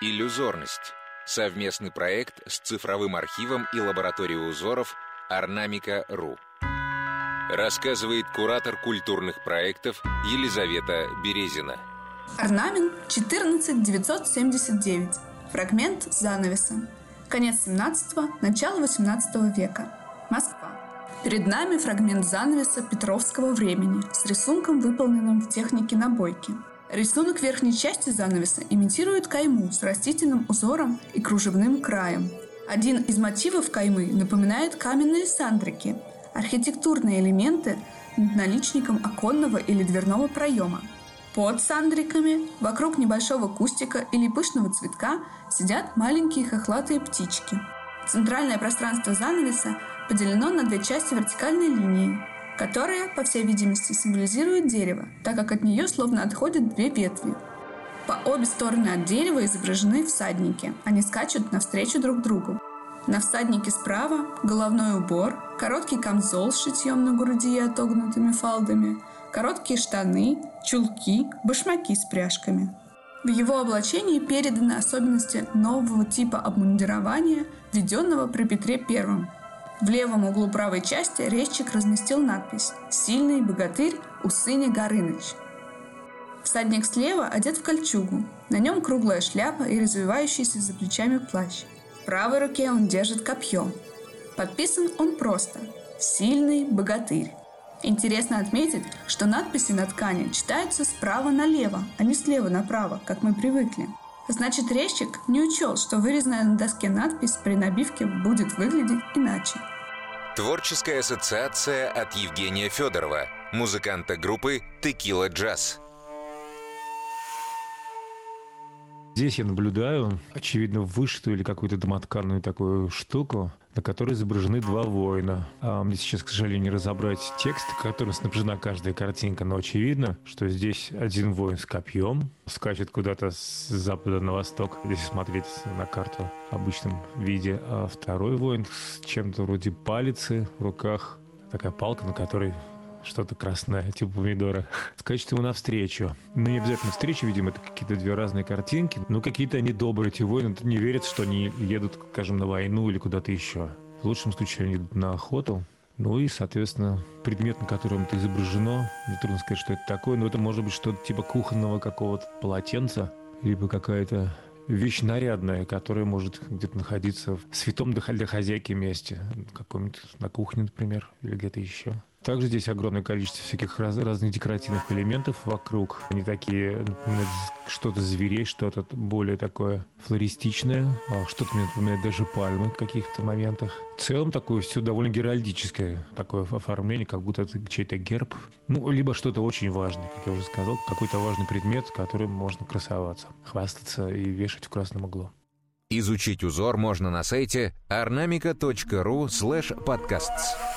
Иллюзорность. Совместный проект с цифровым архивом и лабораторией узоров Орнамика.ру. Рассказывает куратор культурных проектов Елизавета Березина. Орнамент 14979. Фрагмент занавеса. Конец 17-го, начало 18 века. Москва. Перед нами фрагмент занавеса Петровского времени с рисунком, выполненным в технике набойки. Рисунок верхней части занавеса имитирует кайму с растительным узором и кружевным краем. Один из мотивов каймы напоминает каменные сандрики – архитектурные элементы над наличником оконного или дверного проема. Под сандриками, вокруг небольшого кустика или пышного цветка сидят маленькие хохлатые птички. Центральное пространство занавеса поделено на две части вертикальной линии, которая, по всей видимости, символизирует дерево, так как от нее словно отходят две ветви. По обе стороны от дерева изображены всадники. Они скачут навстречу друг другу. На всаднике справа головной убор, короткий камзол с шитьем на груди и отогнутыми фалдами, короткие штаны, чулки, башмаки с пряжками. В его облачении переданы особенности нового типа обмундирования, введенного при Петре Первом. В левом углу правой части резчик разместил надпись «Сильный богатырь Усыня Горыныч». Всадник слева одет в кольчугу. На нем круглая шляпа и развивающийся за плечами плащ. В правой руке он держит копье. Подписан он просто «Сильный богатырь». Интересно отметить, что надписи на ткани читаются справа налево, а не слева направо, как мы привыкли. Значит, резчик не учел, что вырезанная на доске надпись при набивке будет выглядеть иначе. Творческая ассоциация от Евгения Федорова, музыканта группы «Текила Джаз». Здесь я наблюдаю, очевидно, вышитую или какую-то домотканную такую штуку, на которой изображены два воина. А мне сейчас, к сожалению, не разобрать текст, которым снабжена каждая картинка, но очевидно, что здесь один воин с копьем скачет куда-то с запада на восток, если смотреть на карту в обычном виде, а второй воин с чем-то вроде палицы в руках, такая палка, на которой что-то красное, типа помидора, скачет ему навстречу. Ну, не обязательно встречу, видимо, это какие-то две разные картинки, но какие-то они добрые, эти воины, не верят, что они едут, скажем, на войну или куда-то еще. В лучшем случае они идут на охоту, ну и, соответственно, предмет, на котором это изображено, не трудно сказать, что это такое, но это может быть что-то типа кухонного какого-то полотенца, либо какая-то вещь нарядная, которая может где-то находиться в святом для хозяйки месте, каком-нибудь на кухне, например, или где-то еще. Также здесь огромное количество всяких раз, разных декоративных элементов вокруг. Они такие, что-то зверей, что-то более такое флористичное, а что-то мне напоминает даже пальмы в каких-то моментах. В целом такое все довольно геральдическое, такое оформление, как будто это чей-то герб. Ну, либо что-то очень важное, как я уже сказал, какой-то важный предмет, которым можно красоваться, хвастаться и вешать в красном углу. Изучить узор можно на сайте ornamica.ru slash podcasts.